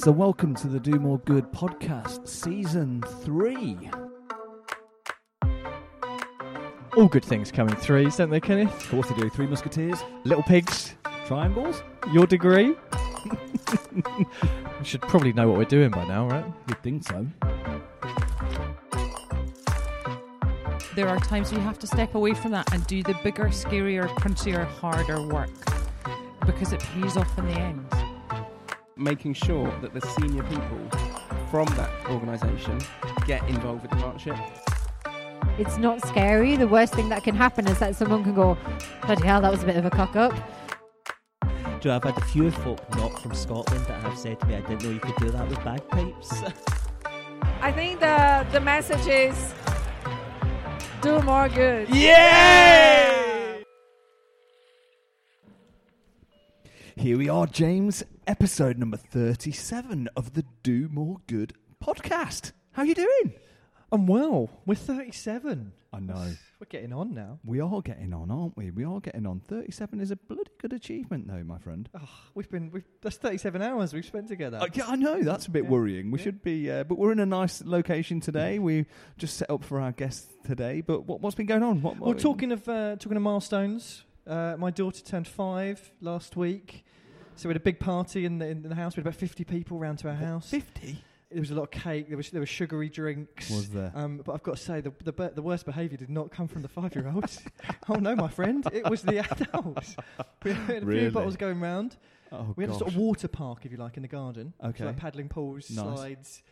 So, welcome to the Do More Good podcast, season three. All good things come in threes, don't they, Kenneth? Of course, they do. Three Musketeers, Little pigs, triangles. your degree. we should probably know what we're doing by now, right? You'd think so. there are times you have to step away from that and do the bigger, scarier, crunchier, harder work because it pays off in the end. Making sure that the senior people from that organisation get involved with the partnership. It's not scary. The worst thing that can happen is that someone can go, bloody hell, that was a bit of a cock up. Do you know, I've had a few folk not from Scotland that have said to me, I didn't know you could do that with bagpipes. I think the the message is do more good. Here we are, James, episode number 37 of the Do More Good podcast. How are you doing? I'm well. We're 37. I know. We're getting on now. We are getting on, aren't we? We are getting on. 37 is a bloody good achievement, though, my friend. Oh, we've been. We've, that's 37 hours we've spent together. Uh, yeah, I know that's a bit Yeah. worrying. We Yeah. should be, uh, but we're in a nice location today. We just set up for our guests today. But what, what's been going on? What, Well, what- talking of uh, talking of milestones, uh, my daughter turned five last week, so we had a big party in the in the house. We had about 50 people round to our house. fifty There was a lot of cake. There was there were sugary drinks. was there. Um, but I've got to say, the the, be- the worst behaviour did not come from the five-year-olds. oh no, my friend, it was the adults. We had a Really? few bottles going round. oh, We had a sort of water park, if you like, in the garden. Okay. So like paddling pools, Nice. slides,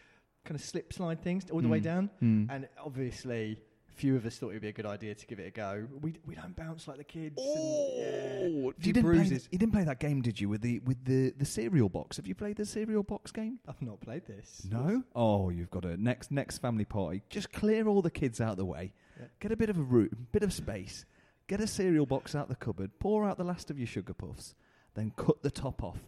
kind of slip slide things all the way Mm. down. Mm. And obviously, few of us thought it'd be a good idea to give it a go. We we don't bounce like the kids. and, yeah, Oh, few you didn't play, bruises. you didn't play that game, did you? With the with the the cereal box. Have you played the cereal box game? I've not played this. No. Oh, you've got a next next family party. Just clear all the kids out of the way. Yeah. Get a bit of a room, bit of space. Get a cereal box out the cupboard. Pour out the last of your sugar puffs. Then cut the top off.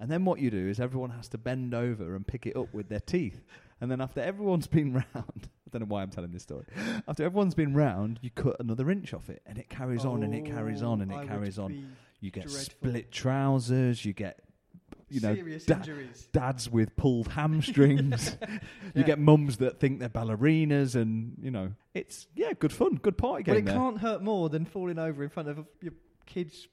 And then what you do is everyone has to bend over and pick it up with their teeth. And then after everyone's been round, I don't know why I'm telling this story. After everyone's been round, you cut another inch off it, and it carries on and it oh, carries on and Oh, I it would carries on. You get dreadful. split trousers. You get, you know, serious da- injuries. dads with pulled hamstrings. you Yeah. get mums that think they're ballerinas, and you know, it's yeah, good fun, good party game. But it there. can't hurt more than falling over in front of your kids'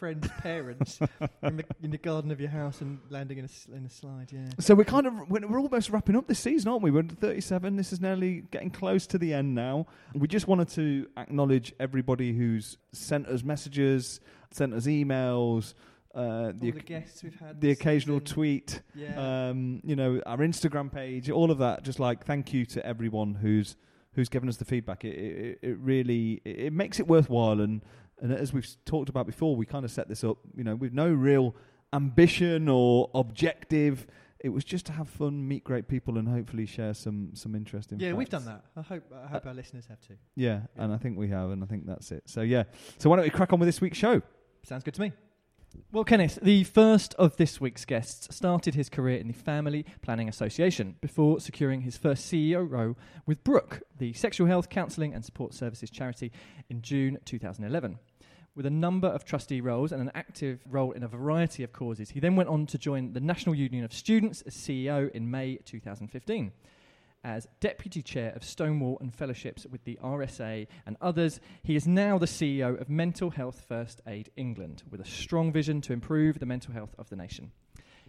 friends' parents in, the, in the garden of your house and landing in a, in a slide. Yeah. So we're kind of we're, we're almost wrapping up this season, aren't we? We're at 37. This is nearly getting close to the end now. We just wanted to acknowledge everybody who's sent us messages, sent us emails, uh, the, the guests we've had. the occasional season. tweet, Yeah. um, you know, our Instagram page, all of that. Just like thank you to everyone who's who's given us the feedback. It it, it really it, it makes it worthwhile. And and as we've talked about before, we kind of set this up, you know, with no real ambition or objective. It was just to have fun, meet great people, and hopefully share some some interesting. yeah, we've done that. I hope I hope uh, our listeners have too. Yeah, Yeah. and I think we have, and I think that's it. So yeah, so why don't we crack on with this week's show? Sounds good to me. Well, Kenneth, the first of this week's guests started his career in the Family Planning Association before securing his first CEO role with Brook, the sexual health, counselling and support services charity, in June 2011. With a number of trustee roles and an active role in a variety of causes, he then went on to join the National Union of Students as CEO in May 2015. As Deputy Chair of Stonewall and Fellowships with the RSA and others, he is now the CEO of Mental Health First Aid England, with a strong vision to improve the mental health of the nation.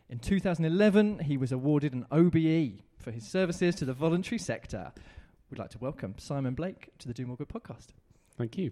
In 2011, he was awarded an OBE for his services to the voluntary sector. We'd like to welcome Simon Blake to the Do More Good podcast. Thank you.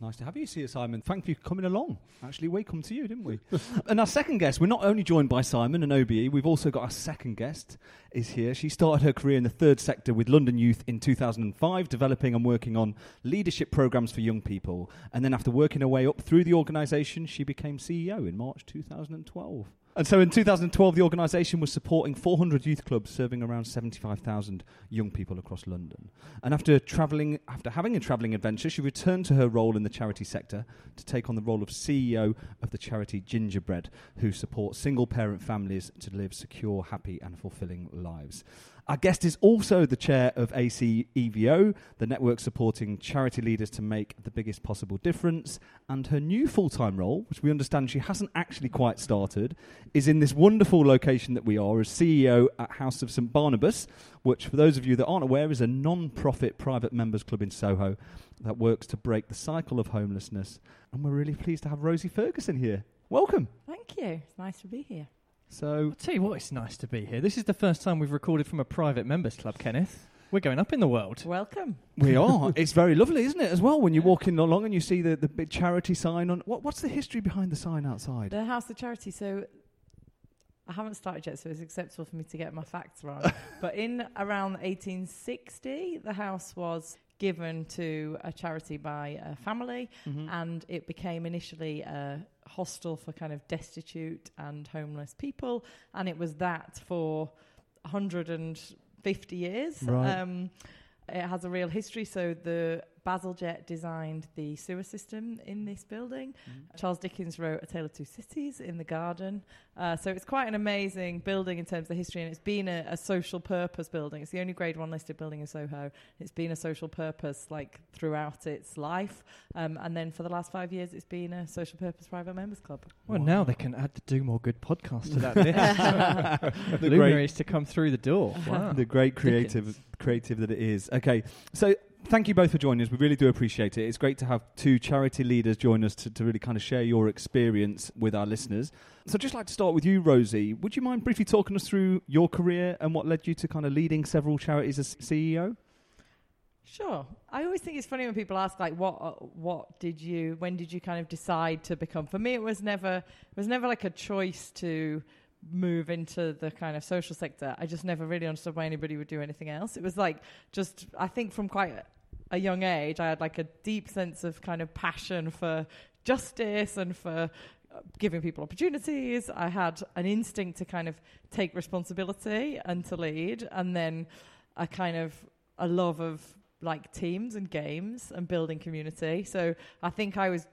Nice to have you here, Simon. Thank you for coming along. Actually, we come to you, didn't we? and our second guest, we're not only joined by Simon and OBE, we've also got our second guest is here. She started her career in the third sector with London Youth in 2005, developing and working on leadership programs for young people. And then after working her way up through the organisation, she became CEO in March 2012. And so in 2012, the organisation was supporting 400 youth clubs serving around 75,000 young people across London. And after travelling, after having a travelling adventure, she returned to her role in the charity sector to take on the role of CEO of the charity Gingerbread, who supports single parent families to live secure, happy, and fulfilling lives. Our guest is also the chair of ACEVO, the network supporting charity leaders to make the biggest possible difference. And her new full time role, which we understand she hasn't actually quite started, is in this wonderful location that we are as CEO at House of St Barnabas, which, for those of you that aren't aware, is a non profit private members club in Soho that works to break the cycle of homelessness. And we're really pleased to have Rosie Ferguson here. Welcome. Thank you. It's nice to be here. So, I'll tell you what, it's nice to be here. This is the first time we've recorded from a private members club, Kenneth. We're going up in the world. Welcome. We are. it's very lovely, isn't it, as well, when you walk in along and you see the, the big charity sign on. What, what's the history behind the sign outside? The House of Charity. So I haven't started yet, so it's acceptable for me to get my facts wrong. but in around 1860, the house was given to a charity by a family, Mhm. and it became initially a hostel for kind of destitute and homeless people, and it was that for 150 years. Right. Um, it has a real history. So the Bazalgette designed the sewer system in this building. Charles Dickens wrote A Tale of Two Cities in the garden. Uh, so it's quite an amazing building in terms of history, and it's been a, a social purpose building. It's the only Grade One listed building in Soho. It's been a social purpose like throughout its life, um, and then for the last five years, it's been a social purpose private members club. Well, now they can add the Do More Good podcast to that list. the great, Luminaries to come through the door. Wow. the great creative, Dickens. creative that it is. Okay, so thank you both for joining us. We really do appreciate it. It's great to have two charity leaders join us to, to really kind of share your experience with our listeners. So, I'd just like to start with you, Rosie. Would you mind briefly talking us through your career and what led you to kind of leading several charities as CEO? Sure. I always think it's funny when people ask like what uh, what did you when did you kind of decide to become for me it was never it was never like a choice to move into the kind of social sector. I just never really understood why anybody would do anything else. It was like just I think from quite a, young age I had like a deep sense of kind of passion for justice and for uh, giving people opportunities. I had an instinct to kind of take responsibility and to lead and then a kind of a love of like teams and games and building community. So I think I was,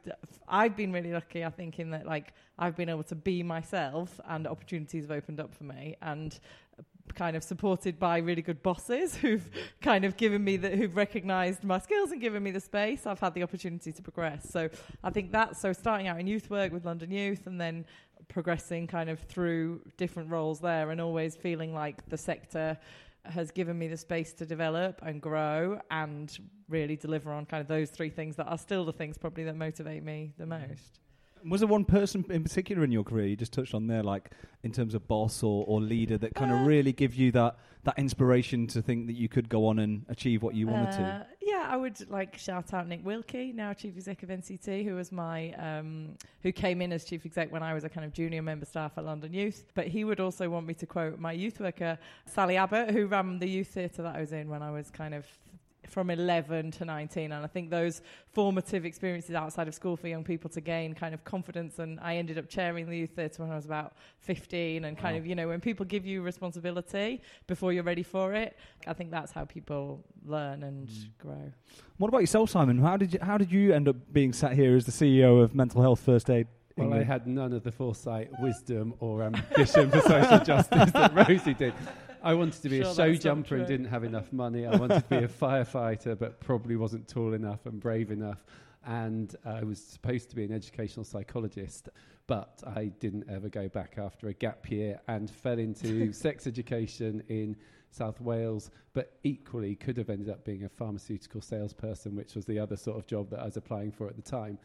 I've been really lucky. I think in that like I've been able to be myself and opportunities have opened up for me and kind of supported by really good bosses who've kind of given me the, who've recognised my skills and given me the space. I've had the opportunity to progress. So I think that's so starting out in youth work with London Youth and then progressing kind of through different roles there and always feeling like the sector has given me the space to develop and grow and really deliver on kind of those three things that are still the things probably that motivate me the mm. most. Was there one person in particular in your career you just touched on there, like in terms of boss or, or leader, that kind Uh, of really give you that, that inspiration to think that you could go on and achieve what you wanted to? Uh, yeah, I would like shout out Nick Wilkie, now chief exec of NCT, who was my um, who came in as chief exec when I was a kind of junior member staff at London Youth. But he would also want me to quote my youth worker Sally Abbott, who ran the youth theatre that I was in when I was kind of from 11 to 19 and i think those formative experiences outside of school for young people to gain kind of confidence and i ended up chairing the youth theatre when i was about 15 and kind Wow. of you know when people give you responsibility before you're ready for it i think that's how people learn and Mm. grow What about yourself, Simon? How did you, how did you end up being sat here as the CEO of Mental Health First Aid? Well, I had none of the foresight, wisdom, or ambition for social justice that Rosie did. I wanted to be Sure, a show jumper and didn't have enough money. I wanted to be a firefighter, but probably wasn't tall enough and brave enough. And uh, I was supposed to be an educational psychologist, but I didn't ever go back after a gap year and fell into sex education in South Wales, but equally could have ended up being a pharmaceutical salesperson, which was the other sort of job that I was applying for at the time.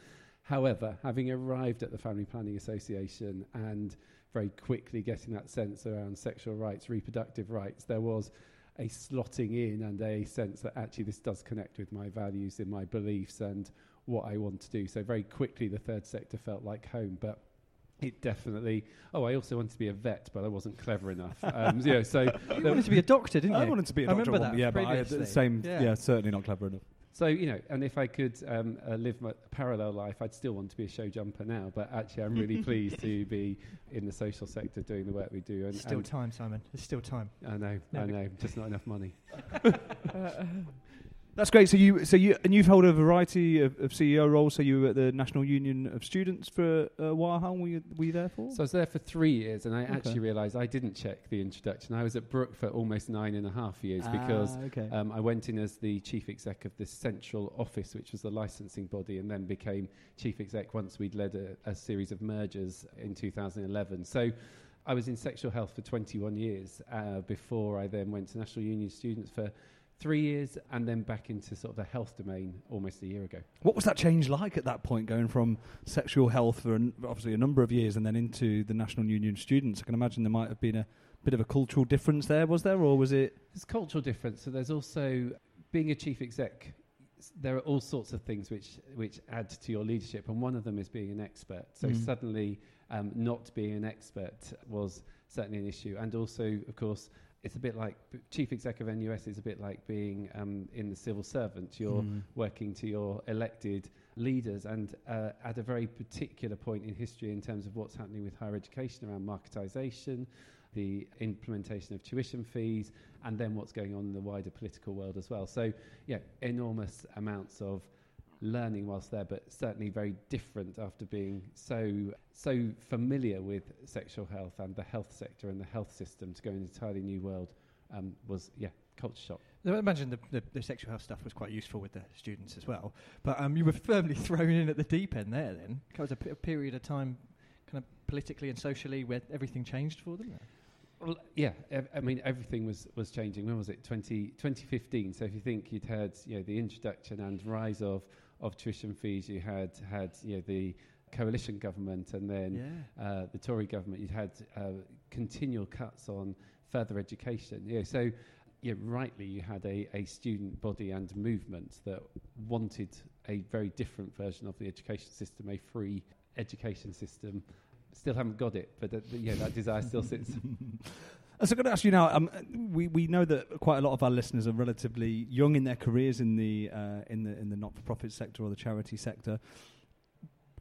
However, having arrived at the Family Planning Association and very quickly getting that sense around sexual rights, reproductive rights, there was a slotting in and a sense that actually this does connect with my values and my beliefs and what I want to do. So very quickly, the third sector felt like home, but it definitely. Oh, I also wanted to be a vet, but I wasn't clever enough. Um, you know, so You wanted to be a doctor, didn't you? I wanted to be a I doctor. I remember one- that yeah, but I had the same. Yeah. Yeah. certainly not clever enough. So, you know, and if I could um, uh, live my parallel life, I'd still want to be a show jumper now. But actually, I'm really pleased to be in the social sector doing the work we do. And, Still and time, Simon. There's still time. I know, I know, just not enough money. That's great. So you, so you, and you've held a variety of, of CEO roles. So you were at the National Union of Students for a while. How long were you, were you there for? So I was there for three years, and I Okay. actually realised I didn't check the introduction. I was at Brook for almost nine and a half years because Ah, okay. um, I went in as the chief exec of the central office, which was the licensing body, and then became chief exec once we'd led a, a series of mergers in 2011. So I was in sexual health for 21 years uh, before I then went to National Union Students for three years, and then back into sort of the health domain almost a year ago. What was that change like at that point, going from sexual health for an, obviously a number of years and then into the National Union Students? I can imagine there might have been a bit of a cultural difference there, was there, or was it? There's cultural difference. So there's also being a chief exec. There are all sorts of things which which add to your leadership, and one of them is being an expert. So Mm. suddenly, um, not being an expert was certainly an issue, and also, of course, it's a bit like b- chief exec of NUS is a bit like being um, in the civil servant. You're Mm. working to your elected leaders and uh, at a very particular point in history in terms of what's happening with higher education around marketisation, the implementation of tuition fees, and then what's going on in the wider political world as well. So, yeah, enormous amounts of learning whilst there, but certainly very different after being so so familiar with sexual health and the health sector and the health system to go in an entirely new world um, was yeah culture shock. I imagine the, the, the sexual health stuff was quite useful with the students as well. But um, you were firmly thrown in at the deep end there then. It was a, p- a period of time, kind of politically and socially, where everything changed for them. Well, yeah, I mean, everything was, was changing. When was it? 20, 2015. So if you think you'd heard, you know, the introduction and rise of, of tuition fees, you had had you know, the coalition government and then Yeah. uh, the Tory government, you'd had uh, continual cuts on further education. Yeah, so yeah, rightly, you had a, a student body and movement that wanted a very different version of the education system, a free education system. Still haven't got it, but uh, yeah, that desire still sits. Uh, So I'm going to ask you now. Um, we we know that quite a lot of our listeners are relatively young in their careers in the uh, in the in the not-for-profit sector or the charity sector.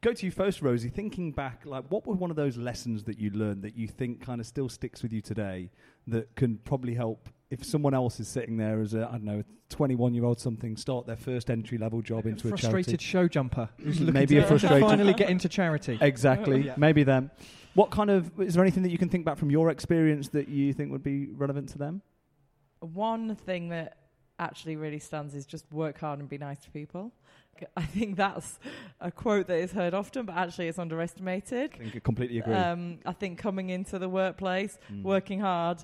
Go to you first, Rosie. Thinking back, like what were one of those lessons that you learned that you think kind of still sticks with you today that can probably help if someone else is sitting there as a I don't know, 21 year old something start their first entry level job into a frustrated charity. show jumper Maybe to, a frustrated- finally get into charity. Exactly. Yeah. Maybe them. What kind of is there anything that you can think back from your experience that you think would be relevant to them? One thing that actually really stands is just work hard and be nice to people. I think that's a quote that is heard often, but actually it's underestimated. I think I completely agree. Um, I think coming into the workplace, Mm. working hard,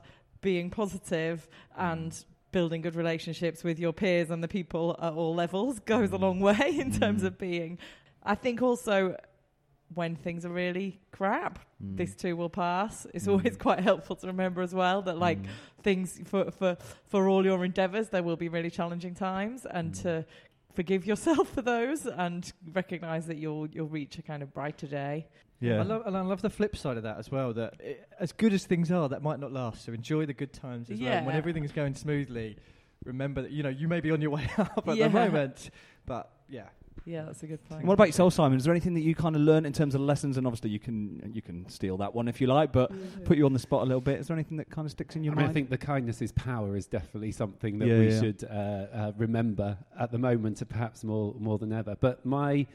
being positive, and building good relationships with your peers and the people at all levels goes a Mm. long way in terms Mm. of being. I think also when things are really crap, Mm. this too will pass. It's Mm. always quite helpful to remember as well that like Mm. things for for for all your endeavors there will be really challenging times and Mm. to forgive yourself for those and recognize that you'll you'll reach a kind of brighter day. Yeah. I love, and I love the flip side of that as well. That i as good as things are, that might not last. So enjoy the good times as well. And When Yeah. everything's going smoothly, remember that you know you may be on your way up at Yeah. the moment, but yeah, Yeah, that's a good point. what about yourself, Simon? Is there anything that you kind of learned in terms of lessons? And obviously, you can you can steal that one if you like, but put you on the spot a little bit. Is there anything that kind of sticks in your I mean, I think the kindness is power is definitely something that Yeah, we yeah. should uh, uh, remember at the moment, and perhaps more more than ever. But my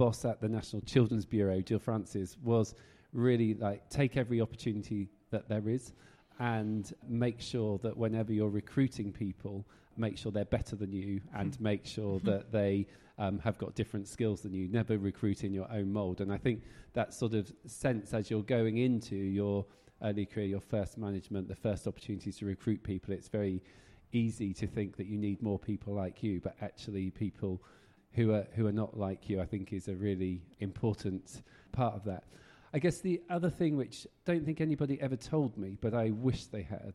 boss at the National Children's Bureau, Jill Francis, was really like take every opportunity that there is, and make sure that whenever you're recruiting people, make sure they're better than you, and make sure that they um, have got different skills than you. Never recruit in your own mould. And I think that sort of sense as you're going into your early career, your first management, the first opportunities to recruit people, it's very easy to think that you need more people like you, but actually people who are who are not like you, I think is a really important part of that. I guess the other thing which I don't think anybody ever told me, but I wish they had,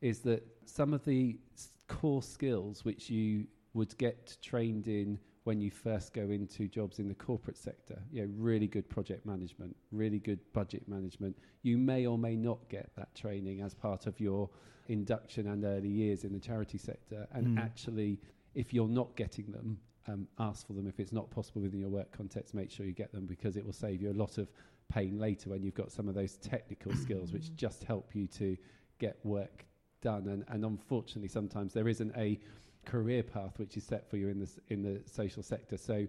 is that some of the core skills which you would get trained in when you first go into jobs in the corporate sector, you know, really good project management, really good budget management, you may or may not get that training as part of your induction and early years in the charity sector. And Mm. actually, if you're not getting them, um, ask for them. If it's not possible within your work context, make sure you get them because it will save you a lot of pain later when you've got some of those technical skills which just help you to get work done. And, and unfortunately, sometimes there isn't a career path which is set for you in the in the social sector. So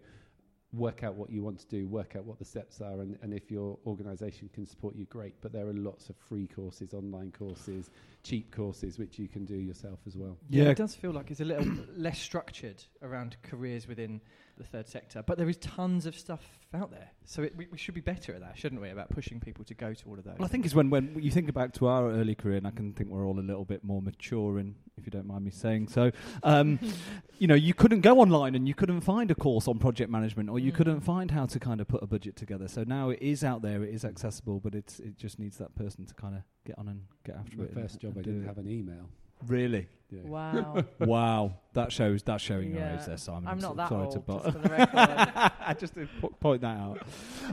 work out what you want to do, work out what the steps are, and, and if your organisation can support you, great. But there are lots of free courses, online courses, cheap courses which you can do yourself as well. Yeah, Yeah. it does feel like it's a little less structured around careers within the third sector, but there is tons of stuff out there. So it, we, we should be better at that, shouldn't we? About pushing people to go to all of those. Well, I think it's when, when you think back to our early career, and I can think we're all a little bit more mature, in, if you don't mind me saying so. Um, you know, you couldn't go online and you couldn't find a course on project management, or you Mm. couldn't find how to kind of put a budget together. So now it is out there, it is accessible, but it's it just needs that person to kind of get on and get after My it. and- first job, I do didn't it. have an email. Really? Yeah. Wow. wow, that shows that's showing your Yeah. age there, Simon. I'm so- not that sorry old, to just for the record. I just to point that out.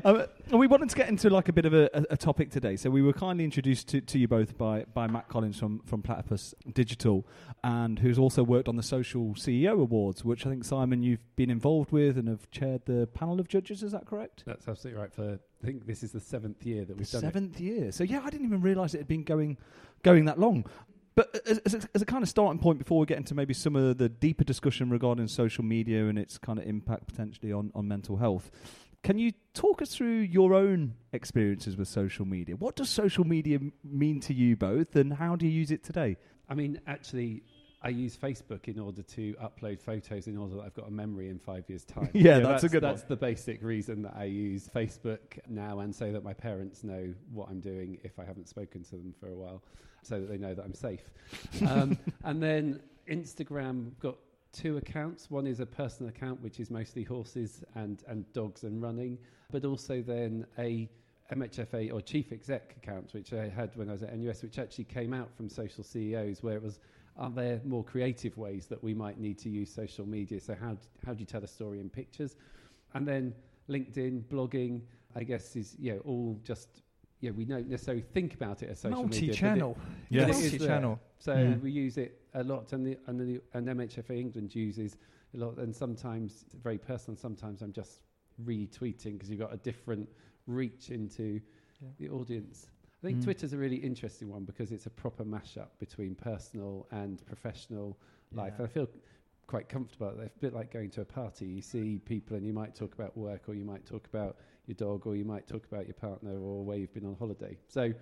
Um, and we wanted to get into like a bit of a, a, a topic today. So we were kindly introduced to, to you both by, by Matt Collins from, from Platypus Digital, and who's also worked on the Social CEO Awards, which I think Simon you've been involved with and have chaired the panel of judges. Is that correct? That's absolutely right. For I think this is the seventh year that The we've done it. seventh year. So yeah, I didn't even realise it had been going going that long. But as, as, a, as a kind of starting point before we get into maybe some of the deeper discussion regarding social media and its kind of impact potentially on, on mental health, can you talk us through your own experiences with social media? What does social media m- mean to you both, and how do you use it today? I mean, actually, I use Facebook in order to upload photos in order that I've got a memory in five years' time. Yeah, that's a good That's one. the basic reason that I use Facebook now, and so that my parents know what I'm doing if I haven't spoken to them for a while, so that they know that I'm safe. um, and then Instagram got two accounts. One is a personal account, which is mostly horses and, and dogs and running, but also then a MHFA or chief exec account, which I had when I was at NUS, which actually came out from social CEOs, where it was, are there more creative ways that we might need to use social media? So how, d- how do you tell a story in pictures? And then LinkedIn, blogging, I guess is, you know, all just, yeah, we don't necessarily think about it as social media. but it- Multi-channel. Yes. but it is there. Multi-channel. So Yeah. we use it a lot, and the, and, the, and MHFA England uses a lot, and sometimes it's very personal. Sometimes I'm just retweeting because you've got a different reach into Yeah. the audience. I think Mm. Twitter's a really interesting one because it's a proper mashup between personal and professional life. And I feel quite comfortable. It's a bit like going to a party. You see people, and you might talk about work, or you might talk about your dog, or you might talk about your partner, or where you've been on holiday. So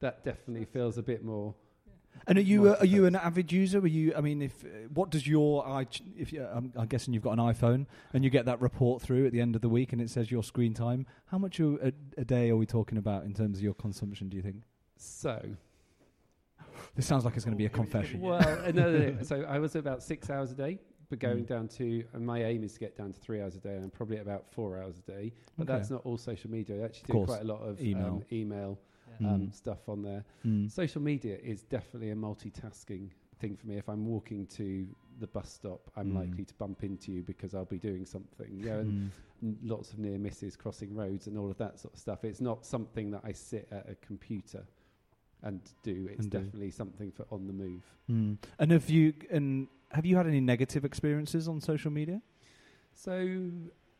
that definitely feels a bit more. And are you uh, are you an avid user? Are you? I mean, if uh, what does your i if you, I'm, I'm guessing you've got an iPhone and you get that report through at the end of the week and it says your screen time. How much a, a, a day are we talking about in terms of your consumption? Do you think? So This sounds like it's going to be a confession. Well, no, no, no. so I was about six hours a day, but going Mm. down to, and my aim is to get down to three hours a day, and I'm probably at about four hours a day. But Okay. that's not all social media. I actually do quite a lot of Email. um, email Yeah. um, Mm. stuff on there. Mm. Social media is definitely a multitasking thing for me. If I'm walking to the bus stop, I'm Mm. likely to bump into you because I'll be doing something. Yeah, and Mm. lots of near misses, crossing roads, and all of that sort of stuff. It's not something that I sit at a computer and do. It's And do. definitely something for on the move. Mm. And have you and have you had any negative experiences on social media? So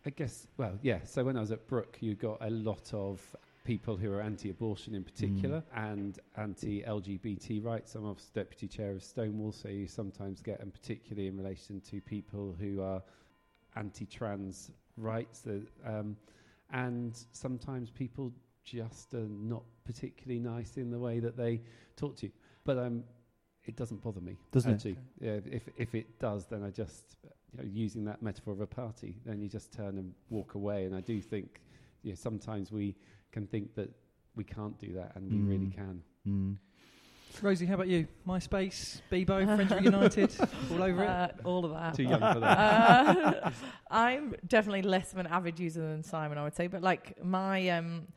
I guess, well, yeah. So when I was at Brook, you got a lot of people who are anti-abortion in particular and anti-LGBT rights. I'm also deputy chair of Stonewall, so you sometimes get, and particularly in relation to people who are anti-trans rights, uh, um, and sometimes people just are not particularly nice in the way that they talk to you. But um, it doesn't bother me. Doesn't it? actually. Yeah, if if it does, then I just you know, using that metaphor of a party, then you just turn and walk away. And I do think, you know, sometimes we can think that we can't do that, and we really Mm. can. Mm. Rosie, how about you? MySpace, Bebo, Friends Reunited, all over it. Uh, all of that. Too young for that. Uh, I'm definitely less of an avid user than Simon, I would say. But like my, um,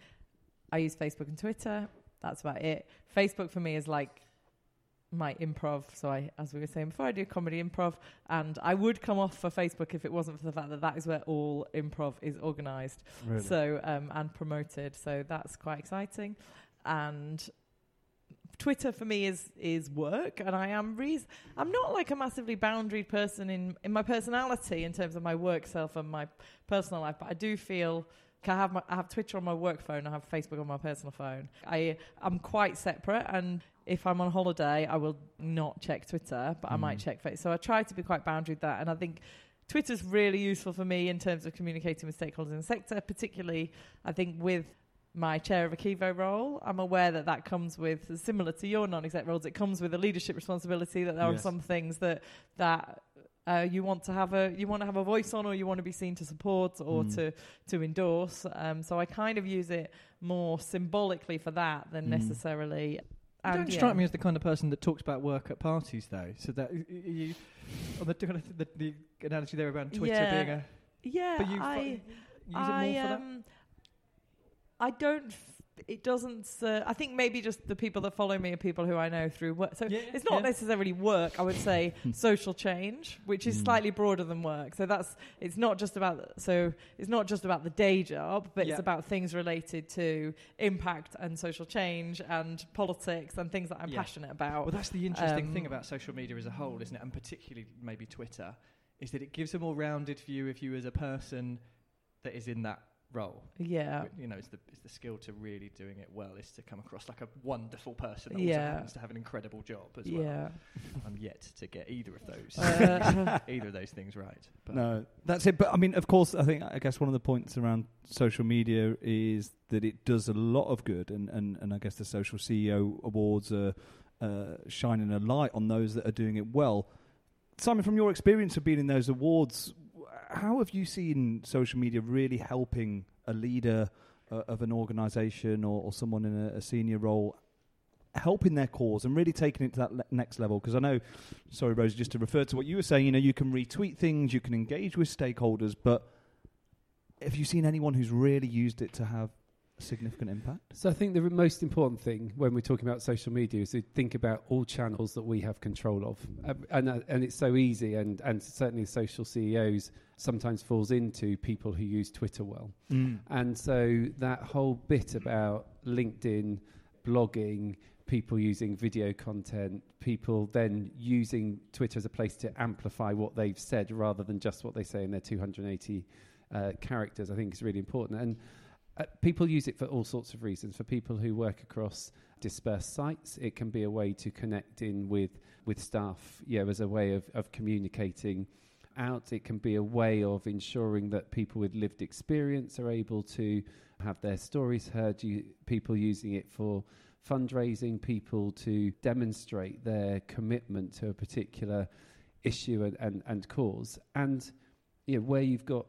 I use Facebook and Twitter. That's about it. Facebook for me is like my improv. So I, as we were saying before, I do comedy improv, and I would come off for Facebook if it wasn't for the fact that that is where all improv is organised. Really? So um, and promoted. So that's quite exciting. And Twitter for me is is work, and I am reas- I'm not like a massively boundaried person in in my personality in terms of my work self and my personal life, but I do feel I have my, I have Twitter on my work phone. I have Facebook on my personal phone. I I'm quite separate, and if I'm on holiday, I will not check Twitter, but I might Mm. check Facebook. So I try to be quite boundary with that, and I think Twitter's really useful for me in terms of communicating with stakeholders in the sector, particularly I think with my chair of ACEVO role. I'm aware that that comes with similar to your non-exec roles. It comes with a leadership responsibility that there are some things that that uh, you want to have a you want to have a voice on, or you want to be seen to support or Mm. to to endorse. Um, so I kind of use it more symbolically for that than Mm. necessarily. You don't yeah. strike me as the kind of person that talks about work at parties, though. So that you, on the, the, the analogy there around Twitter Yeah. being a, Yeah, but you fi- I it more I for that. um, I don't. F- it doesn't. Uh, I think maybe just the people that follow me are people who I know through work. So Yeah, it's not yeah. necessarily work. I would say social change, which is Mm. slightly broader than work. So that's. It's not just about. So it's not just about the day job, but Yeah. it's about things related to impact and social change and politics and things that I'm Yeah. passionate about. Well, that's the interesting thing Um, about social media as a whole, isn't it? And particularly maybe Twitter, is that it gives a more rounded view of you as a person that is in that role. yeah. You know, it's the it's the skill to really doing it well is to come across like a wonderful person that also Yeah. happens to have an incredible job as well. Yeah. I'm yet to get either of those Uh, either of those things right. But No, that's it. But I mean, of course, I think I guess one of the points around social media is that it does a lot of good, and and, and I guess the social CEO awards are uh, shining a light on those that are doing it well. Simon, from your experience of being in those awards, how have you seen social media really helping a leader uh, of an organisation or, or someone in a, a senior role? Helping their cause and really taking it to that le- next level. Because I know, sorry, rose just to refer to what you were saying, you know, you can retweet things, you can engage with stakeholders, but have you seen anyone who's really used it to have significant impact? So I think the most important thing when we're talking about social media is to think about all channels that we have control of, um, and uh, and it's so easy, and and certainly social CEOs sometimes falls into people who use Twitter well, and so that whole bit about LinkedIn, blogging, people using video content, people then using Twitter as a place to amplify what they've said rather than just what they say in their 280 uh, characters, I think is really important. And uh, people use it for all sorts of reasons. For people who work across dispersed sites, it can be a way to connect in with with staff. Know, as a way of, of communicating out. It can be a way of ensuring that people with lived experience are able to have their stories heard. You, people using it for fundraising, people to demonstrate their commitment to a particular issue and, and, and cause. And you know, where you've got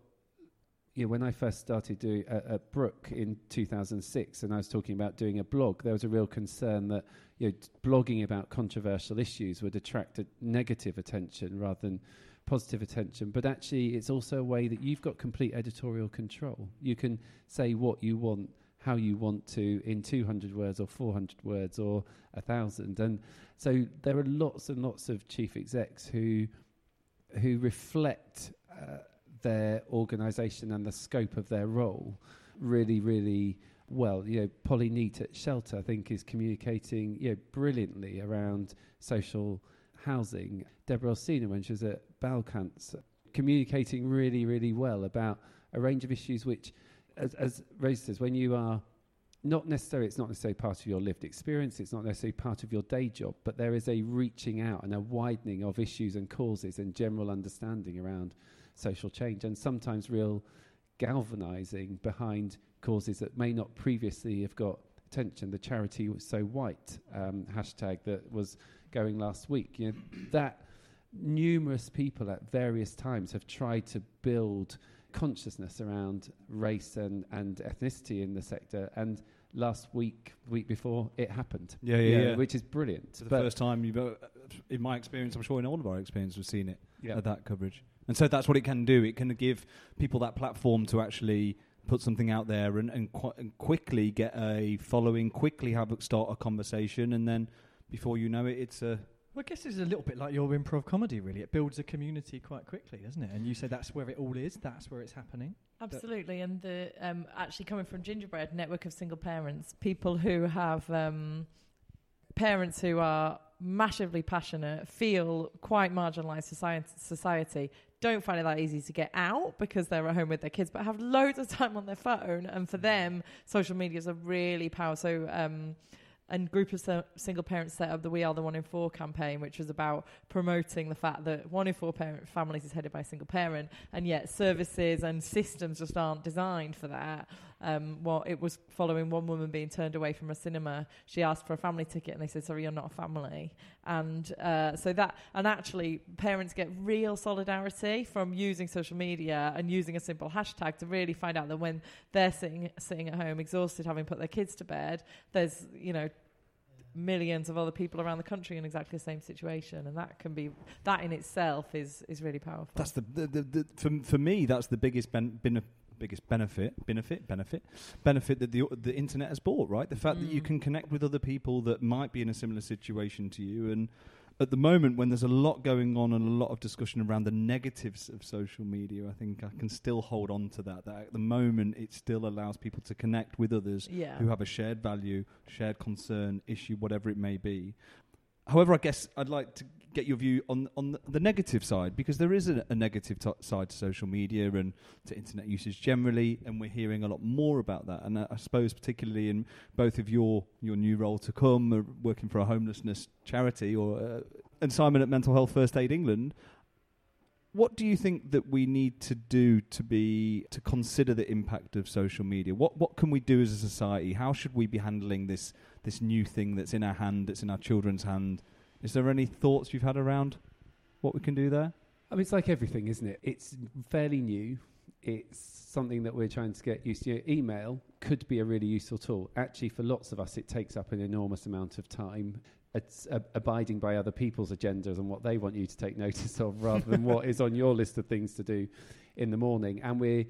know, when I first started doing at, at Brook in 2006, and I was talking about doing a blog, there was a real concern that you know, blogging about controversial issues would attract negative attention rather than positive attention. But actually, it's also a way that you've got complete editorial control. You can say what you want, how you want to, in 200 words or 400 words or a thousand. And so there are lots and lots of chief execs who who reflect. Uh, their organisation and the scope of their role really, really well. You know, Polly Neate at Shelter, I think, is communicating you know, brilliantly around social housing. Deborah Alsina, when she was at Bowel Cancer, communicating really, really well about a range of issues which, as, as Rose says, when you are not necessarily, it's not necessarily part of your lived experience, it's not necessarily part of your day job, but there is a reaching out and a widening of issues and causes and general understanding around social change and sometimes real galvanizing behind causes that may not previously have got attention. The charity was so white um, hashtag that was going last week. You know, that numerous people at various times have tried to build consciousness around race and, and ethnicity in the sector and last week week before it happened Yeah, yeah, yeah. which is brilliant It's the first time you've, uh, in my experience, I'm sure in all of our experience, we've seen it yeah. at that coverage. And so that's what it can do. It can give people that platform to actually put something out there and, and, qu- and quickly get a following, quickly have start a conversation, and then before you know it, it's a Well, I guess it's a little bit like your improv comedy, really. It builds a community quite quickly, doesn't it? And you say that's where it all is, that's where it's happening. Absolutely, and the um, actually coming from Gingerbread Network of Single Parents, people who have um, parents who are massively passionate, feel quite marginalised society, society, don't find it that easy to get out because they're at home with their kids, but have loads of time on their phone. And for them, social media is a really powerful. So, um, and group of so- single parents set up the We Are the One in Four campaign, which was about promoting the fact that one in four parent families is headed by a single parent, and yet services and systems just aren't designed for that. Um, well, it was following one woman being turned away from a cinema. She asked for a family ticket, and they said, "Sorry, you're not a family." And uh, so that, and actually, parents get real solidarity from using social media and using a simple hashtag to really find out that when they're sitting sitting at home exhausted, having put their kids to bed, there's you know millions of other people around the country in exactly the same situation, and that can be that in itself is is really powerful. That's the, the, the, the for, for me. That's the biggest ben, ben, biggest benefit, benefit, benefit, benefit that the the internet has brought. Right, the fact that you Mm. can connect with other people that might be in a similar situation to you, and at the moment when there's a lot going on and a lot of discussion around the negatives of social media, I think I can still hold on to that. That at the moment it still allows people to connect with others yeah. who have a shared value, shared concern, issue, whatever it may be. However, I guess I'd like to get your view on on the negative side because there is a, a negative t- side to social media and to internet usage generally, and we're hearing a lot more about that. And uh, I suppose, particularly in both of your your new role to come, uh, working for a homelessness charity, or uh, and Simon at Mental Health First Aid England. What do you think that we need to do to be to consider the impact of social media? What what can we do as a society? How should we be handling this this new thing that's in our hand, that's in our children's hand? Is there any thoughts you've had around what we can do there? I mean, it's like everything, isn't it? It's fairly new. It's something that we're trying to get used to. Email could be a really useful tool. Actually, for lots of us, it takes up an enormous amount of time. It's abiding by other people's agendas and what they want you to take notice of rather than what is on your list of things to do in the morning. And we're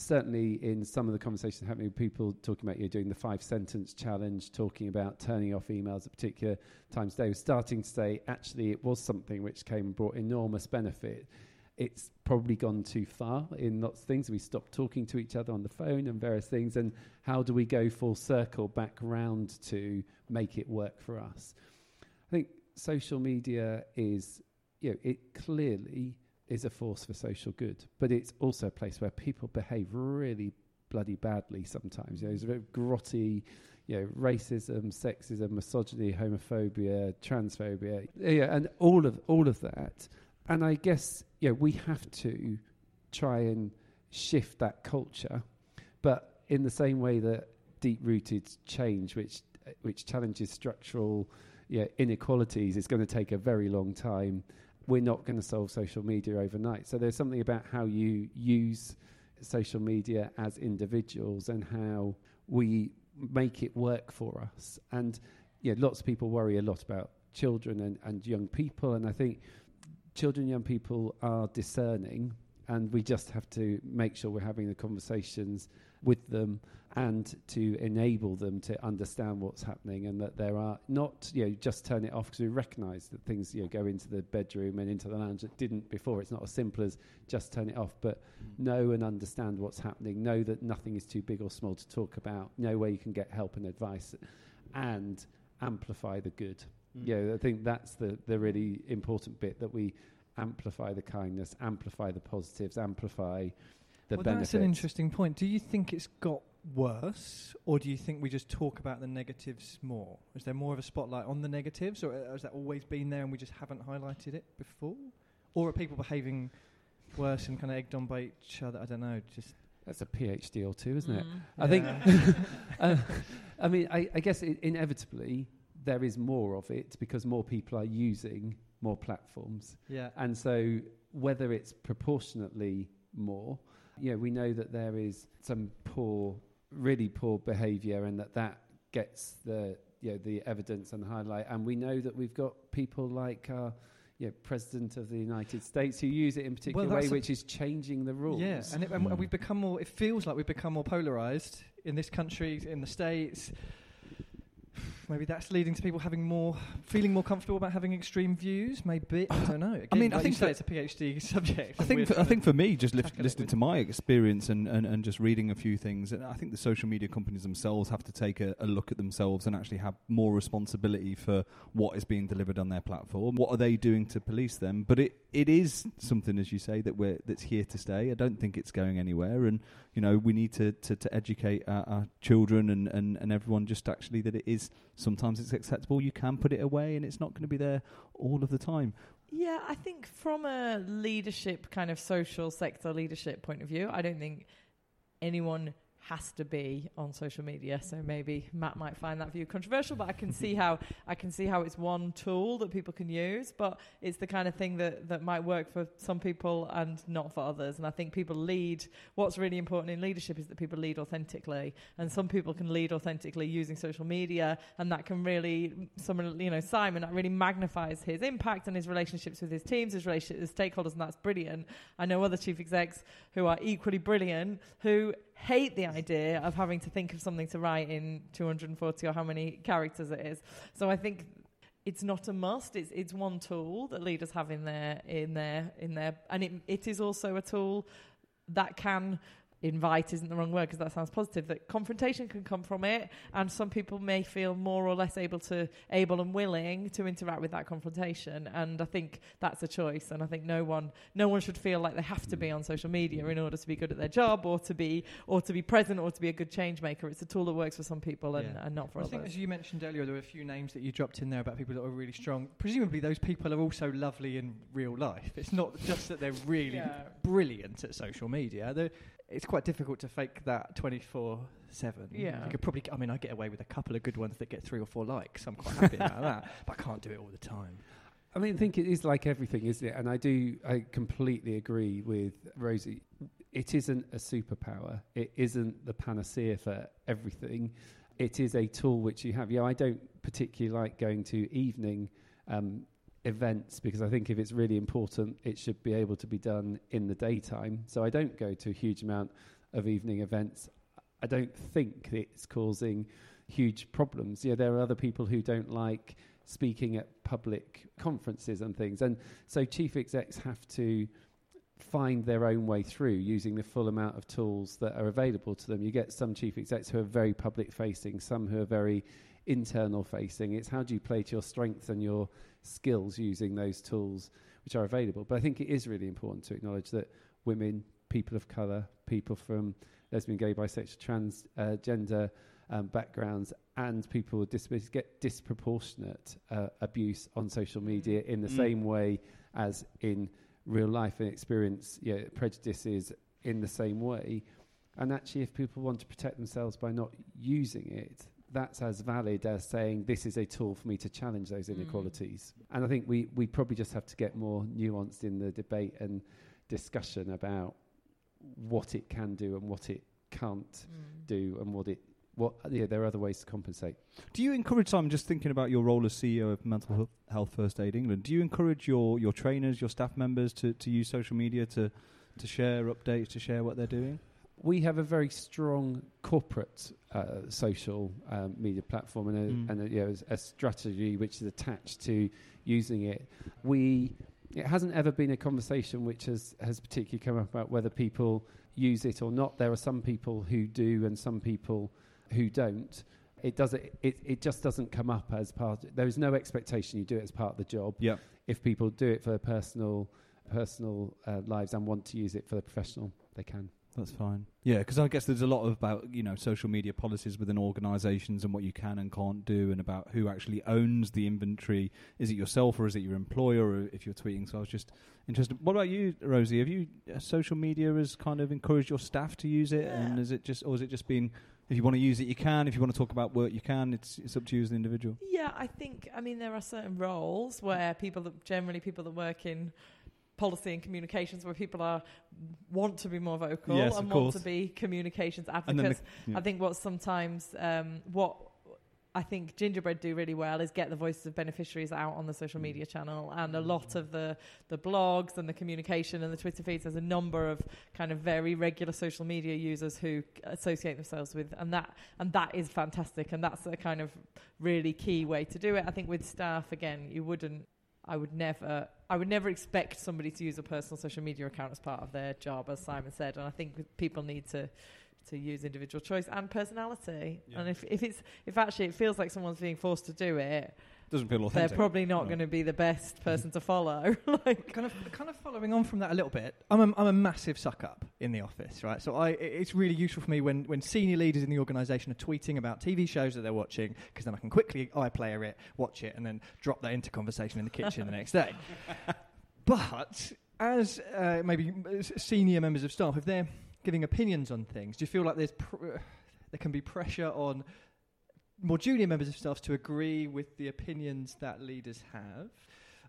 certainly in some of the conversations happening with people talking about you doing the five sentence challenge, talking about turning off emails at particular times day, we're starting to say actually it was something which came and brought enormous benefit. It's probably gone too far in lots of things. We stopped talking to each other on the phone and various things. And how do we go full circle back round to make it work for us? I think social media is, you know, it clearly is a force for social good, but it's also a place where people behave really bloody badly sometimes. You know, it's very grotty, you know, racism, sexism, misogyny, homophobia, transphobia, yeah, and all of all of that. And I guess you know we have to try and shift that culture, but in the same way that deep-rooted change, which which challenges structural yeah, inequalities, is going to take a very long time. We're not going to solve social media overnight. So there's something about how you use social media as individuals and how we make it work for us. And yeah, lots of people worry a lot about children and, and young people, and I think children and young people are discerning, and we just have to make sure we're having the conversations with them and to enable them to understand what's happening and that there are not you know just turn it off because we recognize that things you know go into the bedroom and into the lounge that didn't before. It's not as simple as just turn it off but mm. know and understand what's happening. Know that nothing is too big or small to talk about. Know where you can get help and advice and amplify the good. Mm. Yeah i think that's the the really important bit that we amplify the kindness amplify the positives amplify the well, benefits that's an interesting point. Do you think it's got worse, or do you think we just talk about the negatives more? Is there more of a spotlight on the negatives, or uh, has that always been there and we just haven't highlighted it before? Or are people behaving worse and kind of egged on by each other? I don't know. Just that's a phd or two isn't it Mm. I think, uh, I mean, I, I guess i inevitably there is more of it because more people are using more platforms, yeah. and so whether it's proportionately more, you know, we know that there is some poor, really poor behaviour, and that that gets the you know the evidence and highlight, and we know that we've got people like. Uh, you know, President of the United States who use it in a particular way, that's a- which is changing the rules. Yeah, and, it, and Mm. we've become more. It feels like we've become more polarized in this country, in the states. Maybe that's leading to people having more, feeling more comfortable about having extreme views. Maybe I don't know. Again, mean, I think say it's a PhD subject. I think for, I think for me, just it listening to my experience and, and, and just reading a few things, and I think the social media companies themselves have to take a, a look at themselves and actually have more responsibility for what is being delivered on their platform. What are they doing to police them? But it, it is something, as you say, that we're that's here to stay. I don't think it's going anywhere, and you know we need to, to, to educate our, our children and, and, and everyone just actually that it is sometimes it's acceptable. You can put it away, and it's not going to be there all of the time. Yeah, I think from a leadership kind of social sector leadership point of view, I don't think anyone has to be on social media. So maybe Matt might find that view controversial, but I can see how I can see how it's one tool that people can use, but it's the kind of thing that that might work for some people and not for others. And I think people lead what's really important in leadership is that people lead authentically. And some people can lead authentically using social media and that can really someone you know, Simon that really magnifies his impact and his relationships with his teams, his relationships with stakeholders, and that's brilliant. I know other chief execs who are equally brilliant who hate the idea of having to think of something to write in 240 or how many characters it is. So I think it's not a must. It's it's one tool that leaders have in their in their in their, and it it is also a tool that can invite isn't the wrong word because that sounds positive that confrontation can come from it and some people may feel more or less able to able and willing to interact with that confrontation and i think that's a choice and i think no one no one should feel like they have to be mm. on social media in order to be good at their job or to be or to be present or to be a good change maker it's a tool that works for some people and, Yeah. and not for I others think, as you mentioned earlier, there were a few names that you dropped in there about people that are really strong. Presumably, those people are also lovely in real life. It's not just that they're really Yeah. brilliant at social media. They're, it's quite difficult to fake that 24 7. Yeah. You could probably, I mean, I get away with a couple of good ones that get three or four likes. I'm quite happy about that. But I can't do it all the time. I mean, I think it is like everything, isn't it? And I do, I completely agree with Rosie. It isn't a superpower. It isn't the panacea for everything. It is a tool which you have. Yeah, I don't particularly like going to evening um, events because I think if it's really important, it should be able to be done in the daytime. So I don't go to a huge amount of evening events. I don't think it's causing huge problems. Yeah, there are other people who don't like speaking at public conferences and things. And so chief execs have to find their own way through using the full amount of tools that are available to them. You get some chief execs who are very public facing, some who are very internal facing. It's how do you play to your strengths and your skills using those tools which are available. But I think it is really important to acknowledge that women, people of colour, people from lesbian, gay, bisexual, trans, uh, gender um, backgrounds, and people with disabilities get disproportionate uh, abuse on social media in the Mm. same way as in real life and experience yeah, prejudices in the same way. And actually, if people want to protect themselves by not using it, that's as valid as saying this is a tool for me to challenge those Mm. inequalities. And I think we, we probably just have to get more nuanced in the debate and discussion about what it can do and what it can't Mm. do and what it what yeah there are other ways to compensate. Do you encourage Simon? Just thinking about your role as CEO of Mental Health- Health First Aid England. Do you encourage your, your trainers, your staff members to, to use social media to to share updates, to share what they're doing? We have a very strong corporate uh, social um, media platform and a, Mm. and a, you know, a strategy which is attached to using it. We it hasn't ever been a conversation which has has particularly come up about whether people use it or not. There are some people who do and some people who don't. It does it, it, it just doesn't come up as part. There is no expectation you do it as part of the job. Yeah. If people do it for their personal personal uh, lives and want to use it for the professional, they can. That's fine. Yeah, because I guess there's a lot about you know social media policies within organisations and what you can and can't do, and about who actually owns the inventory. Is it yourself or is it your employer? Or if you're tweeting, so I was just interested. What about you, Rosie? Have you uh, social media has kind of encouraged your staff to use it, and Yeah. is it just or is it just been if you want to use it, you can. If you want to talk about work, you can. It's it's up to you as an individual. Yeah, I think I mean there are certain roles where people that generally people that work in policy and communications where people are want to be more vocal Yes, and want to be communications then the- advocates. yeah. I think what sometimes um, what I think Gingerbread do really well is get the voices of beneficiaries out on the social media channel, and a lot of the the blogs and the communication and the Twitter feeds. There's a number of kind of very regular social media users who associate themselves with, and that and that is fantastic, and that's a kind of really key way to do it. I think with staff, again, you wouldn't. I would never. I would never expect somebody to use a personal social media account as part of their job, as Simon said. And I think people need to to use individual choice and personality. Yeah. And if, if it's if actually it feels like someone's being forced to do it, Doesn't feel authentic. they're probably not No. going to be the best person to follow. like, kind of kind of following on from that a little bit i'm a, I'm a massive suck up in the office right so i it's really useful for me when when senior leaders in the organization are tweeting about tv shows that they're watching because then i can quickly iplayer it watch it and then drop that into conversation in the kitchen the next day but as uh, maybe senior members of staff if they're giving opinions on things do you feel like there's pr- there can be pressure on more junior members of staff to agree with the opinions that leaders have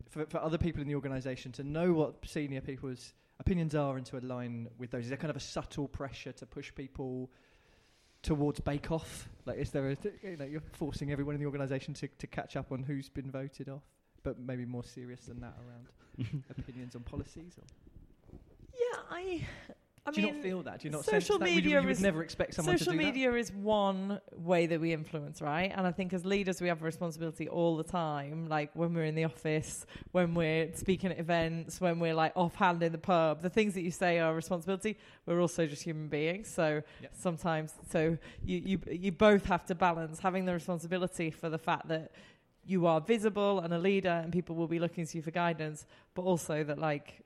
for, for other people in the organisation to know what senior people's opinions are and to align with those? Is there kind of a subtle pressure to push people towards Bake Off? Like, is there a, you know, you're forcing everyone in the organisation to, to catch up on who's been voted off, but maybe more serious than that around opinions on policies? Or? yeah, I. I Do mean, you not feel that? Do you not social sense that? Would you- media you would is- never expect someone social to do that? Social media is one way that we influence, right? And I think as leaders, we have a responsibility all the time. Like when we're in the office, when we're speaking at events, when we're like offhand in the pub, the things that you say are a responsibility. We're also just human beings, so Yep. sometimes, so you you you both have to balance having the responsibility for the fact that you are visible and a leader, and people will be looking to you for guidance, but also that like.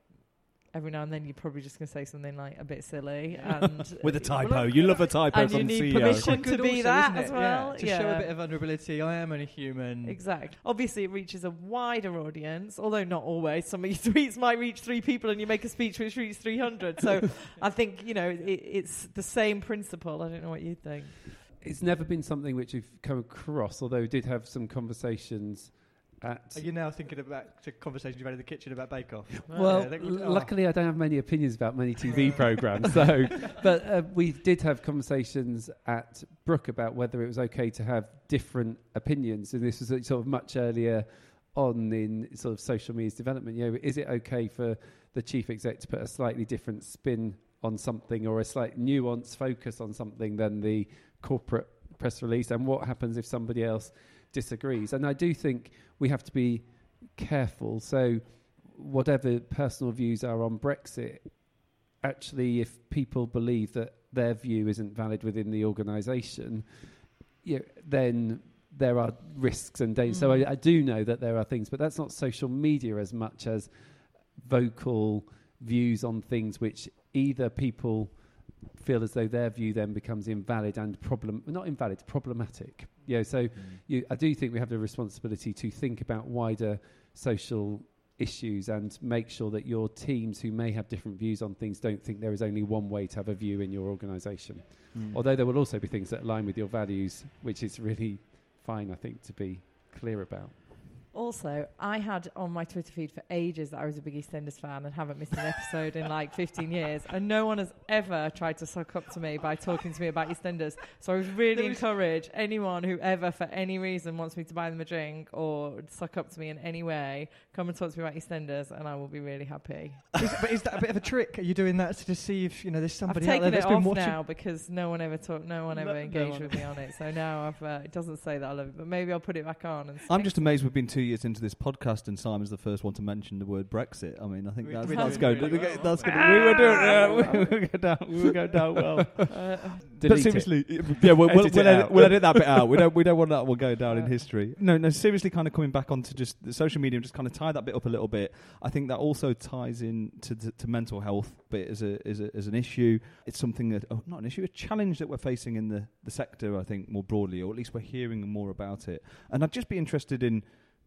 Every now and then, you're probably just going to say something like a bit silly, and With a Well, typo. You love a typo and you from need CEO. permission Quite good to be also, that isn't it? as well. Yeah, to show a bit of vulnerability. I am only human. Exactly. Obviously, it reaches a wider audience, although not always. Some of your tweets might reach three people, and you make a speech which reaches 300. So I think, you know, it, it's the same principle. I don't know what you think. It's never been something which we've come across, although we did have some conversations at. Are you now thinking about the conversations you've had in the kitchen about Bake Off? Well, Yeah, they l- would- oh. luckily I don't have many opinions about many TV programs. So, but uh, we did have conversations at Brook about whether it was okay to have different opinions, and this was sort of much earlier on in sort of social media's development. You know, is it okay for the chief exec to put a slightly different spin on something or a slight nuance focus on something than the corporate press release? And what happens if somebody else disagrees? And I do think we have to be careful. So, whatever personal views are on Brexit, actually, if people believe that their view isn't valid within the organisation, you know, then there are risks and dangers. So Mm. I, I do know that there are things, but that's not social media as much as vocal views on things which either people feel as though their view then becomes invalid and problem not invalid problematic know so you, I do think we have the responsibility to think about wider social issues and make sure that your teams who may have different views on things don't think there is only one way to have a view in your organisation. Mm. Although there will also be things that align with your values, which is really fine, I think, to be clear about. Also, I had on my Twitter feed for ages that I was a big EastEnders fan and haven't missed an episode in like 15 years. And no one has ever tried to suck up to me by talking to me about EastEnders. So I would really There was- encourage anyone who ever, for any reason, wants me to buy them a drink or suck up to me in any way, come and talk to me about EastEnders and I will be really happy. is, but is that a bit of a trick? Are you doing that to deceive, you know there's somebody I've out there taken it that's been off watching? now because no one ever talked, no one ever no engaged one- with me on it. So now I've, uh, it doesn't say that I love it, but maybe I'll put it back on. And I'm just amazed we've been two years into this podcast and Simon's the first one to mention the word Brexit. I mean, I think We- that's, that's going. really well. That's going. We were doing. Yeah, we were going down. We were going down well. Uh, But Delete it. seriously, yeah, we'll, we'll, Edit we'll, edit, we'll edit that bit out. We don't, we don't want that one going down in Uh, history. No, no. Seriously, kind of coming back onto just the social media and just kind of tie that bit up a little bit. I think that also ties in to, to, to mental health bit as a, as a as an issue. It's something that oh, not an issue, a challenge that we're facing in the the sector. I think more broadly, or at least we're hearing more about it. And I'd just be interested in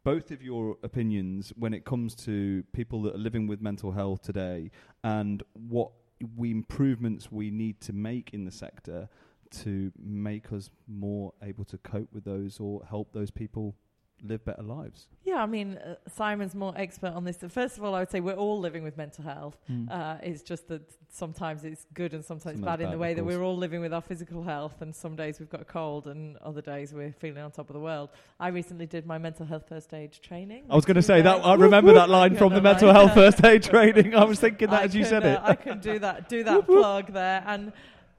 both of your opinions when it comes to people that are living with mental health today and what we improvements we need to make in the sector to make us more able to cope with those or help those people live better lives. Yeah, I mean, uh, Simon's more expert on this. First of all, I would say we're all living with mental health. Mm. Uh, it's just that sometimes it's good and sometimes Sometimes bad in the way that we're all living with our physical health. And some days we've got a cold, and other days we're feeling on top of the world. I recently did my mental health first aid training. I was going to say that. I remember that line from the mental health first aid training. I was thinking that I as you said uh, it. I can do that. Do that plug there, and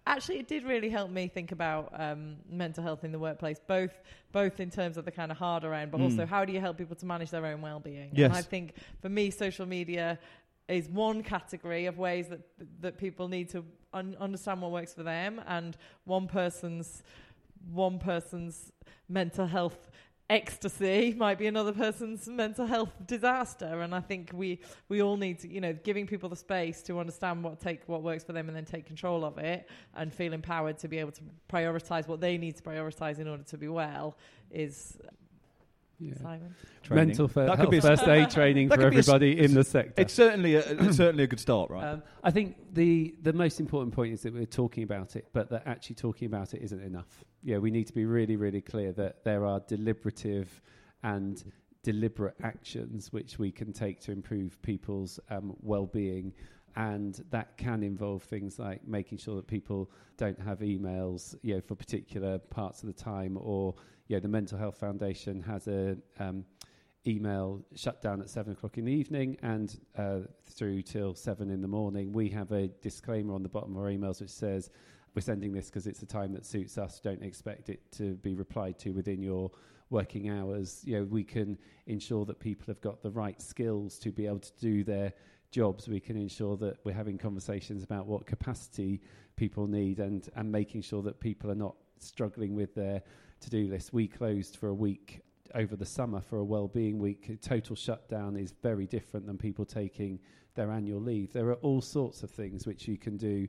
actually, it did really help me think about um, mental health in the workplace, both both in terms of the kind of harder end, but Mm. also how do you help people to manage their own well-being. Yes. And I think for me, social media is one category of ways that that people need to un- understand what works for them, and one person's one person's mental health ecstasy might be another person's mental health disaster and i think we we all need to you know giving people the space to understand what take what works for them and then take control of it and feel empowered to be able to prioritize what they need to prioritize in order to be well is Yeah. simon Training. Mental fir- That could be first aid training for could be a s- everybody in the sector. It's certainly a, it's certainly a good start, right? Um, I think the the most important point is that we're talking about it, but that actually talking about it isn't enough. Yeah, we need to be really, really clear that there are deliberative and deliberate actions which we can take to improve people's um, well-being, and that can involve things like making sure that people don't have emails, you know, for particular parts of the time, or you know, the Mental Health Foundation has a um, email shut down at seven o'clock in the evening and uh, through till seven in the morning. We have a disclaimer on the bottom of our emails which says we're sending this because it's a time that suits us. Don't expect it to be replied to within your working hours. You know, we can ensure that people have got the right skills to be able to do their jobs. We can ensure that we're having conversations about what capacity people need and, and making sure that people are not struggling with their to-do list. We closed for a week over the summer for a well-being week. Total shutdown is very different than people taking their annual leave. There are all sorts of things which you can do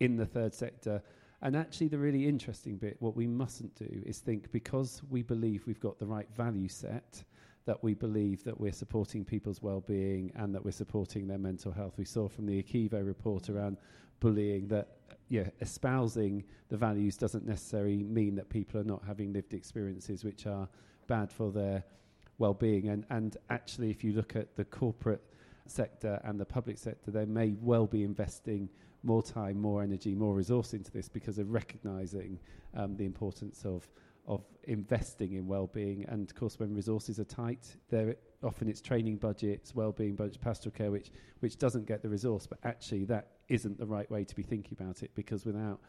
in the third sector. And actually, the really interesting bit, what we mustn't do is think because we believe we've got the right value set, that we believe that we're supporting people's well-being and that we're supporting their mental health. We saw from the ACEVO report around bullying that yeah, espousing the values doesn't necessarily mean that people are not having lived experiences which are bad for their well-being. And and actually, if you look at the corporate sector and the public sector, they may well be investing more time, more energy, more resource into this because of recognising um, the importance of of investing in well-being. And of course, when resources are tight, there often it's training budgets, well-being budgets, pastoral care, which which doesn't get the resource. But actually, that isn't the right way to be thinking about it because without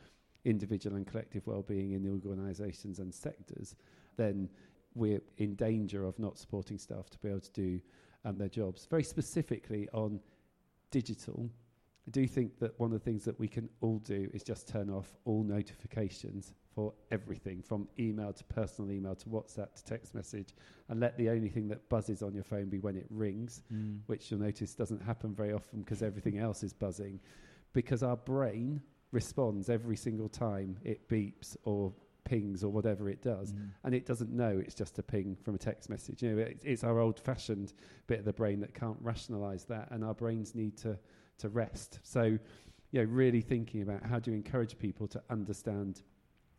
individual and collective well-being in the organisations and sectors, then we're in danger of not supporting staff to be able to do um, their jobs. Very specifically on digital, I do think that one of the things that we can all do is just turn off all notifications for everything from email to personal email to WhatsApp to text message and let the only thing that buzzes on your phone be when it rings, Mm. which you'll notice doesn't happen very often because everything else is buzzing. Because our brain responds every single time it beeps or pings or whatever it does Mm. and it doesn't know it's just a ping from a text message. You know, it's, it's our old-fashioned bit of the brain that can't rationalise that, and our brains need to to rest. So, you know, really thinking about how do you encourage people to understand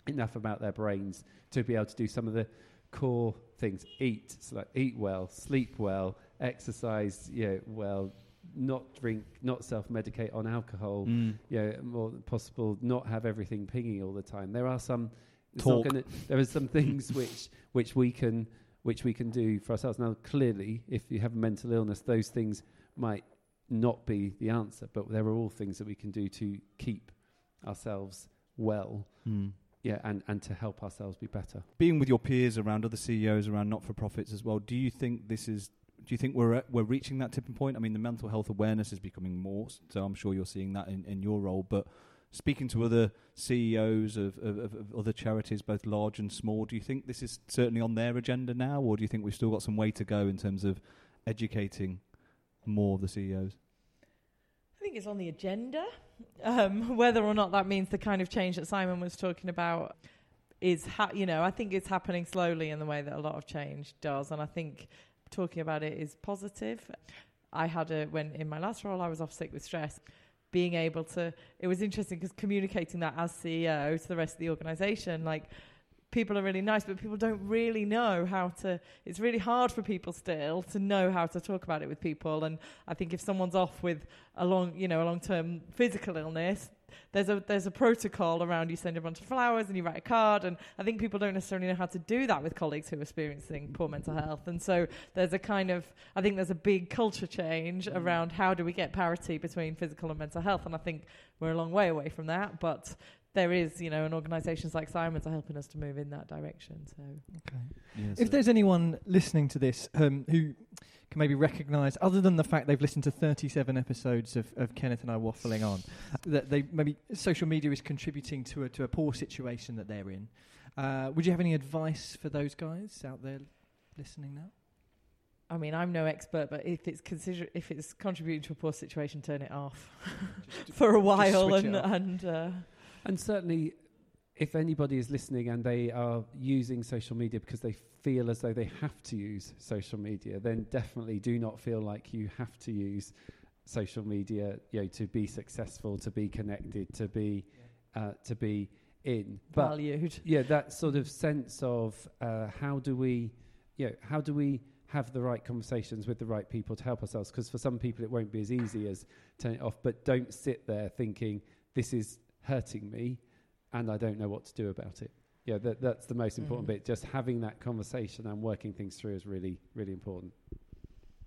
enough about their brains to be able to do some of the core things: eat, so like eat well, sleep well, exercise, you know, well. Not drink, not self-medicate on alcohol. Mm. You know, more than possible, not have everything pinging all the time. There are some. Talk. gonna- there are some things which which we can which we can do for ourselves. Now, clearly, if you have a mental illness, those things might not be the answer, but there are all things that we can do to keep ourselves well, Mm. yeah, and, and to help ourselves be better. Being with your peers around other CEOs around not-for-profits as well, do you think this is? Do you think we're at, we're reaching that tipping point? I mean, the mental health awareness is becoming more, so I'm sure you're seeing that in, in your role. But speaking to other CEOs of, of, of, of other charities, both large and small, do you think this is certainly on their agenda now, or do you think we've still got some way to go in terms of educating more of the CEOs? I think it's on the agenda. Um, whether or not that means the kind of change that Simon was talking about is, ha- you know, I think it's happening slowly in the way that a lot of change does, and I think talking about it is positive. I had a when in my last role I was off sick with stress. Being able to, it was interesting because communicating that as CEO to the rest of the organisation, like people are really nice, but people don't really know how to. It's really hard for people still to know how to talk about it with people. And I think if someone's off with a long, you know, a long-term physical illness, there's a there's a protocol around you send a bunch of flowers and you write a card and I think people don't necessarily know how to do that with colleagues who are experiencing poor mental health and so there's a kind of I think there's a big culture change mm. around how do we get parity between physical and mental health and I think we're a long way away from that but there is you know and organisations like Simons are helping us to move in that direction so okay. If there's anyone listening to this um, who can maybe recognise, other than the fact they've listened to 37 episodes of, of Kenneth and I waffling on, that they maybe social media is contributing to a, to a poor situation that they're in, uh, would you have any advice for those guys out there listening now? I mean, I'm no expert, but if it's consider if it's contributing to a poor situation, turn it off for a while and and uh, And certainly, if anybody is listening and they are using social media because they feel as though they have to use social media, then definitely do not feel like you have to use social media, you know, to be successful, to be connected, to be uh, to be in. But valued. yeah, that sort of sense of uh, how do we, you know, how do we have the right conversations with the right people to help ourselves? Because for some people it won't be as easy as turning it off. But don't sit there thinking this is hurting me, and I don't know what to do about it. Yeah, that, that's the most important Mm. bit. Just having that conversation and working things through is really, really important.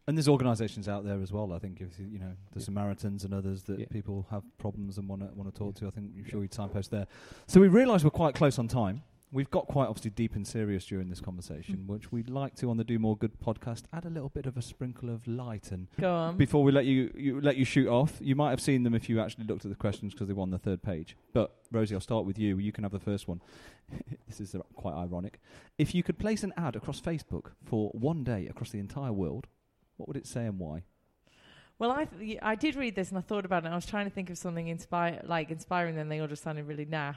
And there's organisations out there as well. I think if you, you know the Yeah. Samaritans and others that Yeah. people have problems and want to want to talk Yeah. to. I think I'm Yeah. sure you signpost there. So we realise we're quite close on time. We've got quite obviously deep and serious during this conversation, which we'd like to on the Do More Good podcast add a little bit of a sprinkle of light. And Go on. before we let you, you let you shoot off, you might have seen them if you actually looked at the questions because they were on the third page. But Rosie, I'll start with you. You can have the first one. this is uh, quite ironic. If you could place an ad across Facebook for one day across the entire world, what would it say and why? Well, I th- I did read this and I thought about it. and I was trying to think of something inspire like inspiring. Then they all just sounded really naff.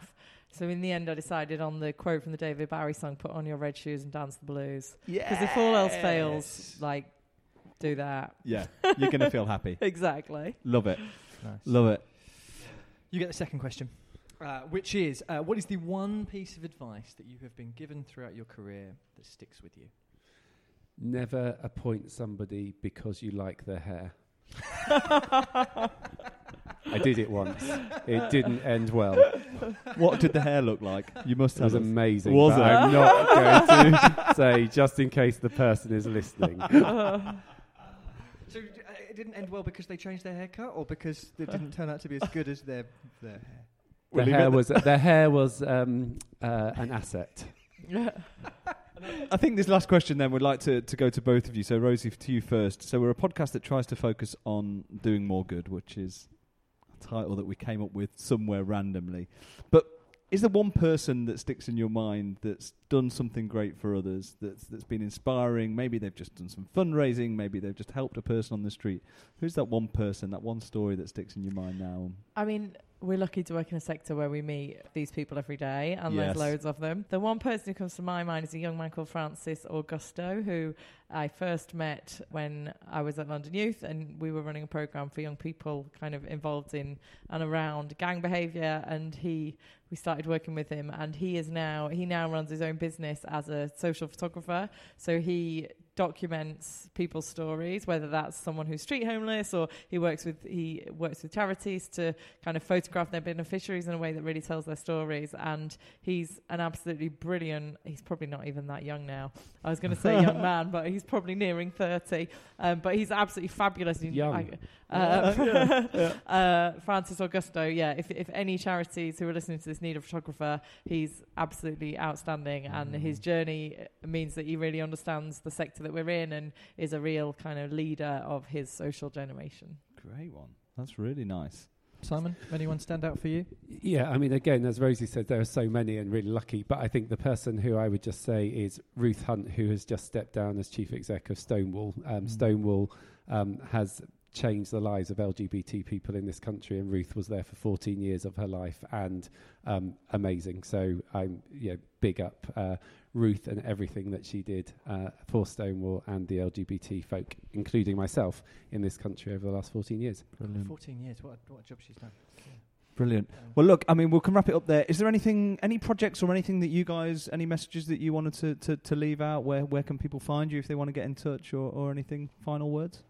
So in the end, I decided on the quote from the David Bowie song, "Put on your red shoes and dance the blues." Yeah. Because if all else fails, like do that Yeah, you're going to feel happy. exactly. Love it. Nice. Love it. You get the second question, uh, which is uh, what is the one piece of advice that you have been given throughout your career that sticks with you? Never appoint somebody because you like their hair. I did it once. It didn't end well. What did the hair look like? You must It have was amazing. Was but it? I'm not going to say, just in case the person is listening. So uh, it didn't end well because they changed their haircut, or because it didn't turn out to be as good as their their hair. The We'll leave hair it- was the hair was um, uh, an asset. I think this last question then would like to, to go to both of you. So Rosie, to you first. So we're a podcast that tries to focus on doing more good, which is a title that we came up with somewhere randomly. But is there one person that sticks in your mind that's done something great for others, that's that's been inspiring? Maybe they've just done some fundraising, maybe they've just helped a person on the street. Who's that one person, that one story that sticks in your mind now? I mean, we're lucky to work in a sector where we meet these people every day, and Yes. there's loads of them. The one person who comes to my mind is a young man called Francis Augusto, who I first met when I was at London Youth, and we were running a program for young people, kind of involved in and around gang behaviour. And he, we started working with him, and he is now he now runs his own business as a social photographer. So he documents people's stories, whether that's someone who's street homeless or he works with he works with charities to kind of photograph their beneficiaries in a way that really tells their stories. And he's an absolutely brilliant. He's probably not even that young now. I was going to say young man, but he's probably nearing thirty. Um, but he's absolutely fabulous. Young. I- uh, uh, Francis Augusto, yeah. If if any charities who are listening to this need a photographer, he's absolutely outstanding, and his journey means that he really understands the sector that we're in and is a real kind of leader of his social generation. Great one. That's really nice. Simon, anyone stand out for you? Yeah, I mean, again, as Rosie said, there are so many and really lucky. But I think the person who I would just say is Ruth Hunt, who has just stepped down as chief exec of Stonewall. Um, Mm. Stonewall um, has changed the lives of LGBT people in this country, and Ruth was there for 14 years of her life, and um, amazing. So I'm yeah, big up uh, Ruth and everything that she did uh, for Stonewall and the LGBT folk, including myself, in this country over the last 14 years. Fourteen years. What a, what a job she's done. Brilliant. Well, look, I mean, we can wrap it up there. Is there anything, any projects or anything that you guys, any messages that you wanted to, to, to leave out? Where where can people find you if they want to get in touch or, or anything? Final words?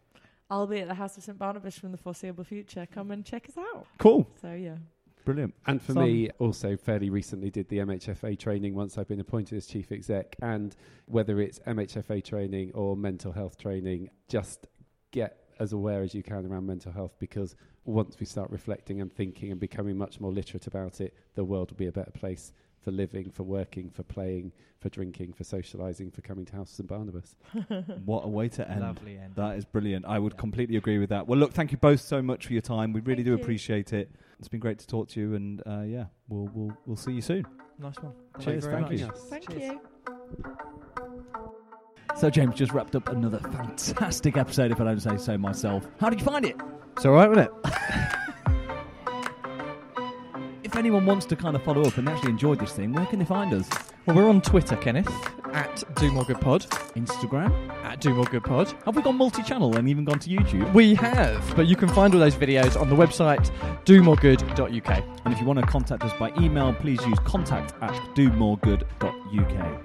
I'll be at the House of St Barnabas from the foreseeable future. Come and check us out. Cool. So yeah. Brilliant. And for Simon? me, also fairly recently did the MHFA training once I've been appointed as chief exec. And whether it's MHFA training or mental health training, just get as aware as you can around mental health because once we start reflecting and thinking and becoming much more literate about it, the world will be a better place for living, for working, for playing, for drinking, for socialising, for coming to House and Barnabas. What a way to end. Lovely end. That is brilliant. I would Yeah. completely agree with that. Well, look, thank you both so much for your time. We really Thank do you. appreciate it. It's been great to talk to you, and uh, yeah, we'll we'll we'll see you soon. Nice one. Cheers, very thank much. you. Thank Cheers. you. So James just wrapped up another fantastic episode, if I don't say so myself. How did you find it? It's all right, wasn't it? If anyone wants to kind of follow up and actually enjoyed this thing, where can they find us? Well, we're on Twitter, Kenneth, at Do More Good Pod, Instagram. at Do More Good Pod. Have we gone multi-channel and even gone to YouTube? We have, but you can find all those videos on the website domoregood.uk. And if you want to contact us by email, please use contact at domoregood.uk.